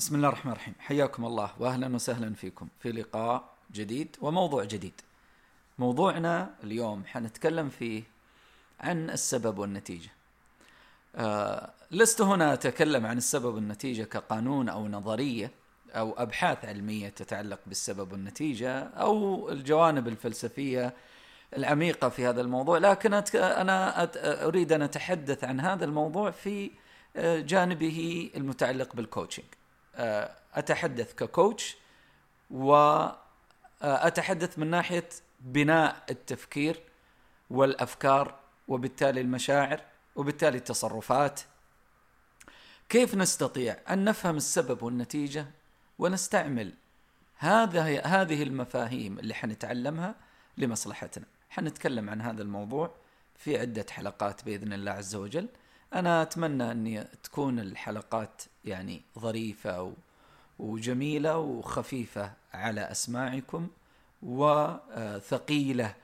بسم الله الرحمن الرحيم. حياكم الله واهلا وسهلا فيكم. في لقاء جديد وموضوع جديد. موضوعنا اليوم حنتكلم فيه عن السبب والنتيجة. آه لست هنا أتكلم عن السبب والنتيجة كقانون أو نظرية أو أبحاث علمية تتعلق بالسبب والنتيجة أو الجوانب الفلسفية العميقة في هذا الموضوع لكن أنا أريد أن أتحدث عن هذا الموضوع في آه، جانبه المتعلق بالكوتشنج آه، أتحدث ككوتش وأتحدث من ناحية بناء التفكير والأفكار وبالتالي المشاعر وبالتالي التصرفات. كيف نستطيع أن نفهم السبب والنتيجة ونستعمل هذه هذه المفاهيم اللي حنتعلمها لمصلحتنا؟ حنتكلم عن هذا الموضوع في عدة حلقات بإذن الله عز وجل. أنا أتمنى أن تكون الحلقات يعني ظريفة وجميلة وخفيفة على أسماعكم وثقيلة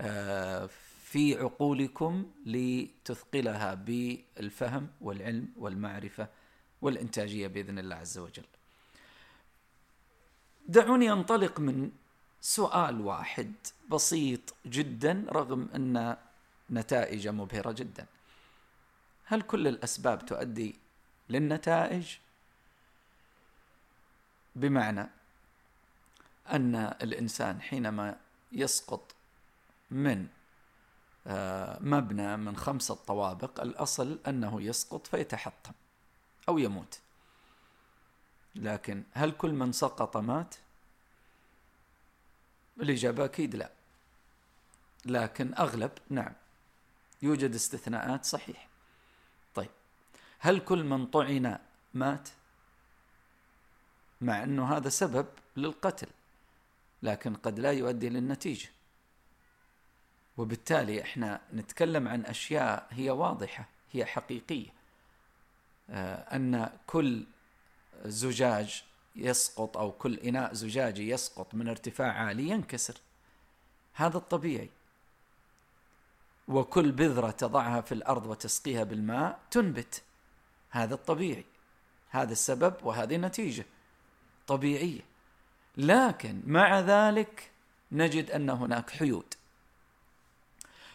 آه، في عقولكم لتثقلها بالفهم والعلم والمعرفة والإنتاجية بإذن الله عز وجل. دعوني أنطلق من سؤال واحد بسيط جدا رغم أن نتائجه مبهرة جدا. هل كل الأسباب تؤدي للنتائج؟ بمعنى أن الإنسان حينما يسقط من آه، مبنى من خمسة طوابق الأصل أنه يسقط فيتحطم أو يموت. لكن هل كل من سقط مات؟ الإجابة أكيد لا. لكن أغلب نعم يوجد استثناءات صحيح. هل كل من طعن مات؟ مع أنه هذا سبب للقتل لكن قد لا يؤدي للنتيجة. وبالتالي إحنا نتكلم عن أشياء هي واضحة هي حقيقية. آه، أن كل زجاج يسقط أو كل إناء زجاجي يسقط من ارتفاع عالي ينكسر. هذا الطبيعي. وكل بذرة تضعها في الأرض وتسقيها بالماء تنبت. هذا الطبيعي هذا السبب وهذه النتيجة طبيعية. لكن مع ذلك نجد أن هناك حيود.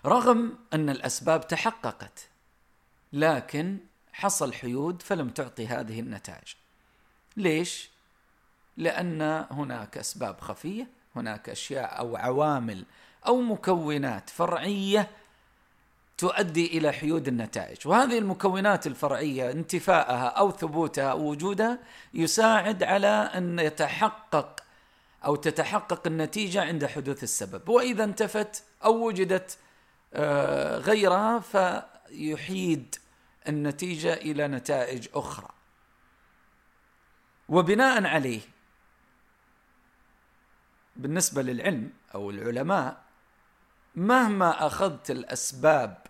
رغم أن الأسباب تحققت لكن حصل حيود فلم تعطي هذه النتائج. ليش؟ لأن هناك أسباب خفية هناك أشياء أو عوامل أو مكونات فرعية تؤدي إلى حيود النتائج. وهذه المكونات الفرعية انتفاءها أو ثبوتها أو وجودها يساعد على أن يتحقق أو تتحقق النتيجة عند حدوث السبب. وإذا انتفت أو وجدت آه، غيرها فيحيد النتيجة إلى نتائج أخرى. وبناء عليه بالنسبة للعلم أو العلماء مهما أخذت الأسباب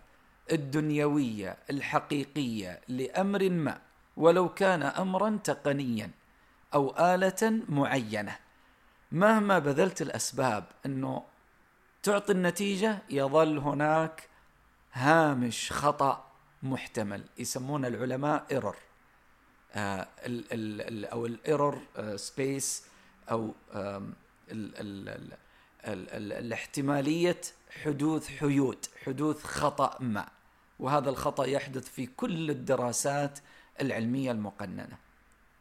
الدنيوية الحقيقية لأمر ما ولو كان أمرا تقنيا أو آلة معينة. مهما بذلت الأسباب أنه تعطي النتيجة يظل هناك هامش خطأ محتمل يسمون العلماء error. آه ال ال أو ال error space أو ال ال ال ال الاحتمالية حدوث حيود حدوث خطأ ما. وهذا الخطأ يحدث في كل الدراسات العلمية المقننة.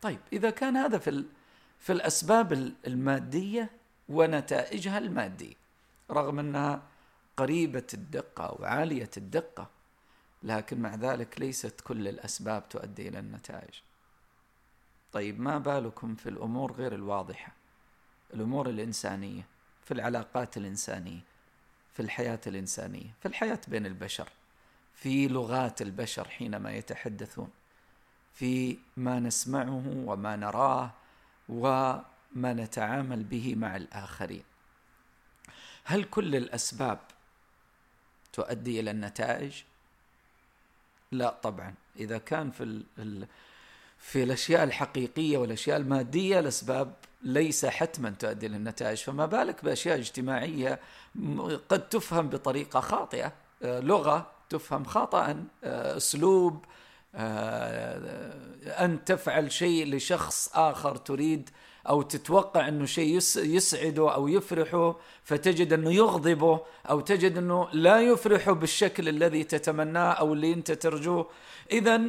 طيب إذا كان هذا في في الأسباب المادية ونتائجها المادية رغم أنها قريبة الدقة وعالية الدقة لكن مع ذلك ليست كل الأسباب تؤدي إلى النتائج. طيب ما بالكم في الأمور غير الواضحة؟ الأمور الإنسانية في العلاقات الإنسانية في الحياة الإنسانية في الحياة بين البشر. في لغات البشر حينما يتحدثون في ما نسمعه وما نراه وما نتعامل به مع الآخرين. هل كل الأسباب تؤدي إلى النتائج؟ لا طبعا. إذا كان في ال في الأشياء الحقيقية والأشياء المادية الأسباب ليس حتما تؤدي للنتائج فما بالك بأشياء اجتماعية قد تفهم بطريقة خاطئة آه، لغة تفهم خطأ آه، أسلوب آه، أن تفعل شيء لشخص آخر تريد أو تتوقع أنه شيء يسعده أو يفرحه فتجد أنه يغضبه أو تجد أنه لا يفرحه بالشكل الذي تتمناه أو اللي أنت ترجوه. إذا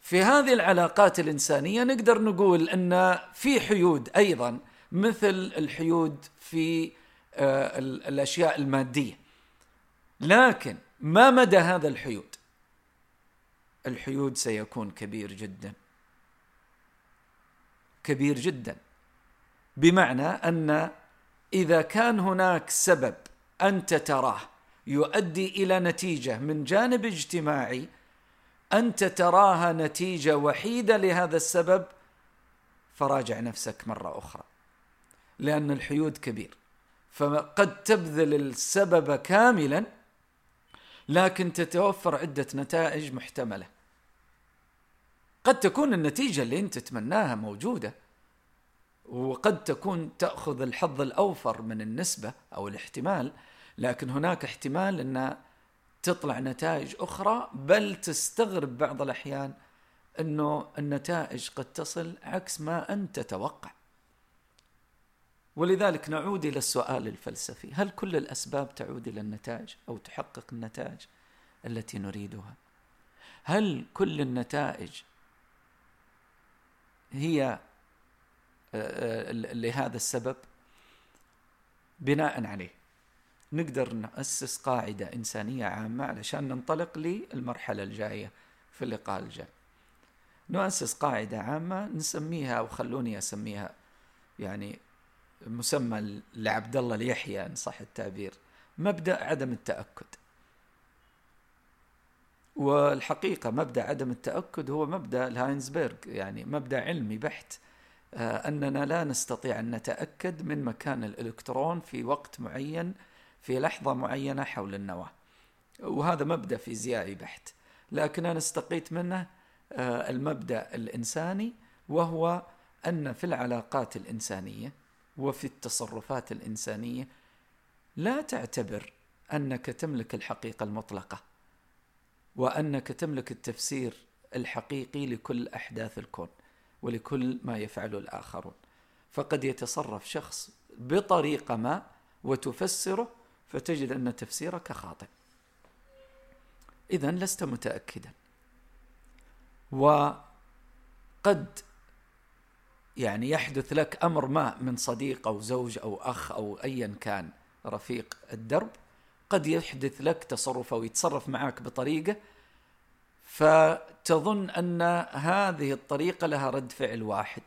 في هذه العلاقات الإنسانية نقدر نقول أن في حيود أيضا مثل الحيود في آه، الأشياء المادية. لكن ما مدى هذا الحيود؟ الحيود سيكون كبير جدا. كبير جدا. بمعنى أن إذا كان هناك سبب أنت تراه يؤدي إلى نتيجة من جانب اجتماعي أنت تراها نتيجة وحيدة لهذا السبب فراجع نفسك مرة أخرى. لأن الحيود كبير. فقد تبذل السبب كاملا لكن تتوفر عدة نتائج محتملة. قد تكون النتيجة اللي انت تتمناها موجودة وقد تكون تأخذ الحظ الأوفر من النسبة أو الاحتمال لكن هناك احتمال إن تطلع نتائج أخرى بل تستغرب بعض الأحيان إنه النتائج قد تصل عكس ما أنت تتوقع. ولذلك نعود إلى السؤال الفلسفي. هل كل الأسباب تعود إلى النتائج أو تحقق النتائج التي نريدها؟ هل كل النتائج هي آه، لهذا السبب؟ بناء عليه نقدر نأسس قاعدة إنسانية عامة علشان ننطلق للمرحلة الجاية في اللقاء الجاي. نؤسس قاعدة عامة نسميها وخلوني أسميها يعني مسمى لعبد الله ليحيى إن صح التعبير. مبدأ عدم التأكد. والحقيقة مبدأ عدم التأكد هو مبدأ الهاينزبرغ يعني مبدأ علمي بحت. آه، أننا لا نستطيع أن نتأكد من مكان الإلكترون في وقت معين في لحظة معينة حول النواة. وهذا مبدأ فيزيائي بحت. لكن أنا استقيت منه آه، المبدأ الإنساني وهو أن في العلاقات الإنسانية وفي التصرفات الإنسانية لا تعتبر أنك تملك الحقيقة المطلقة وأنك تملك التفسير الحقيقي لكل أحداث الكون ولكل ما يفعله الآخرون. فقد يتصرف شخص بطريقة ما وتفسره فتجد أن تفسيرك خاطئ. إذا لست متأكدا. وقد يعني يحدث لك أمر ما من صديق أو زوج أو أخ أو أيا كان رفيق الدرب قد يحدث لك تصرف أو يتصرف معك بطريقة فتظن أن هذه الطريقة لها رد فعل واحد.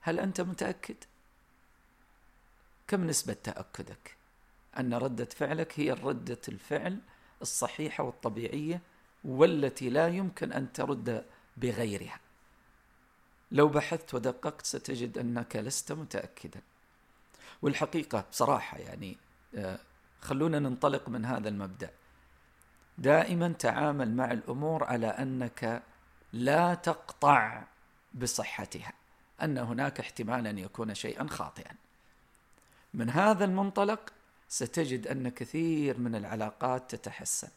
هل أنت متأكد؟ كم نسبة تأكدك أن ردة فعلك هي ردة الفعل الصحيحة والطبيعية والتي لا يمكن أن ترد بغيرها؟ لو بحثت ودققت ستجد أنك لست متأكدا. والحقيقة بصراحه يعني آه، خلونا ننطلق من هذا المبدأ. دائما تعامل مع الأمور على أنك لا تقطع بصحتها أن هناك احتمال ان يكون شيئا خاطئا. من هذا المنطلق ستجد أن كثير من العلاقات تتحسن.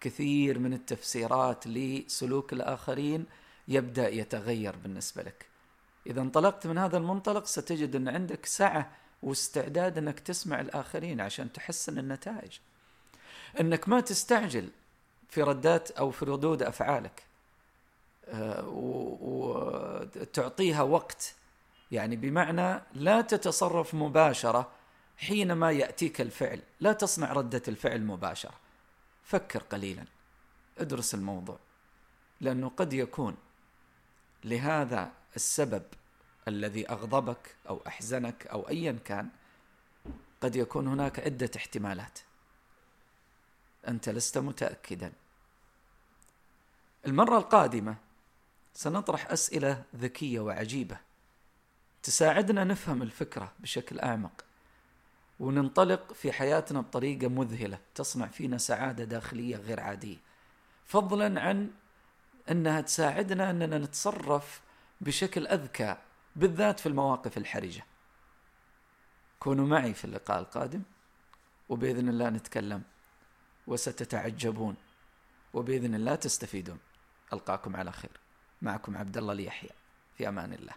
كثير من التفسيرات لسلوك الآخرين يبدأ يتغير بالنسبة لك. إذا انطلقت من هذا المنطلق ستجد أن عندك سعة واستعداد أنك تسمع الآخرين عشان تحسن النتائج. أنك ما تستعجل في ردات أو في ردود أفعالك. آه، وتعطيها وقت. يعني بمعنى لا تتصرف مباشرة حينما يأتيك الفعل. لا تصنع ردة الفعل مباشرة. فكر قليلا. ادرس الموضوع. لأنه قد يكون لهذا السبب الذي أغضبك أو أحزنك أو ايا كان قد يكون هناك عدة احتمالات. أنت لست متأكدا. المرة القادمة سنطرح أسئلة ذكية وعجيبة تساعدنا نفهم الفكرة بشكل أعمق وننطلق في حياتنا بطريقة مذهلة تصنع فينا سعادة داخلية غير عادية. فضلا عن أنها تساعدنا أننا نتصرف بشكل أذكى بالذات في المواقف الحرجة. كونوا معي في اللقاء القادم وبإذن الله نتكلم وستتعجبون وبإذن الله تستفيدون. ألقاكم على خير. معكم عبد الله اليحيى. في أمان الله.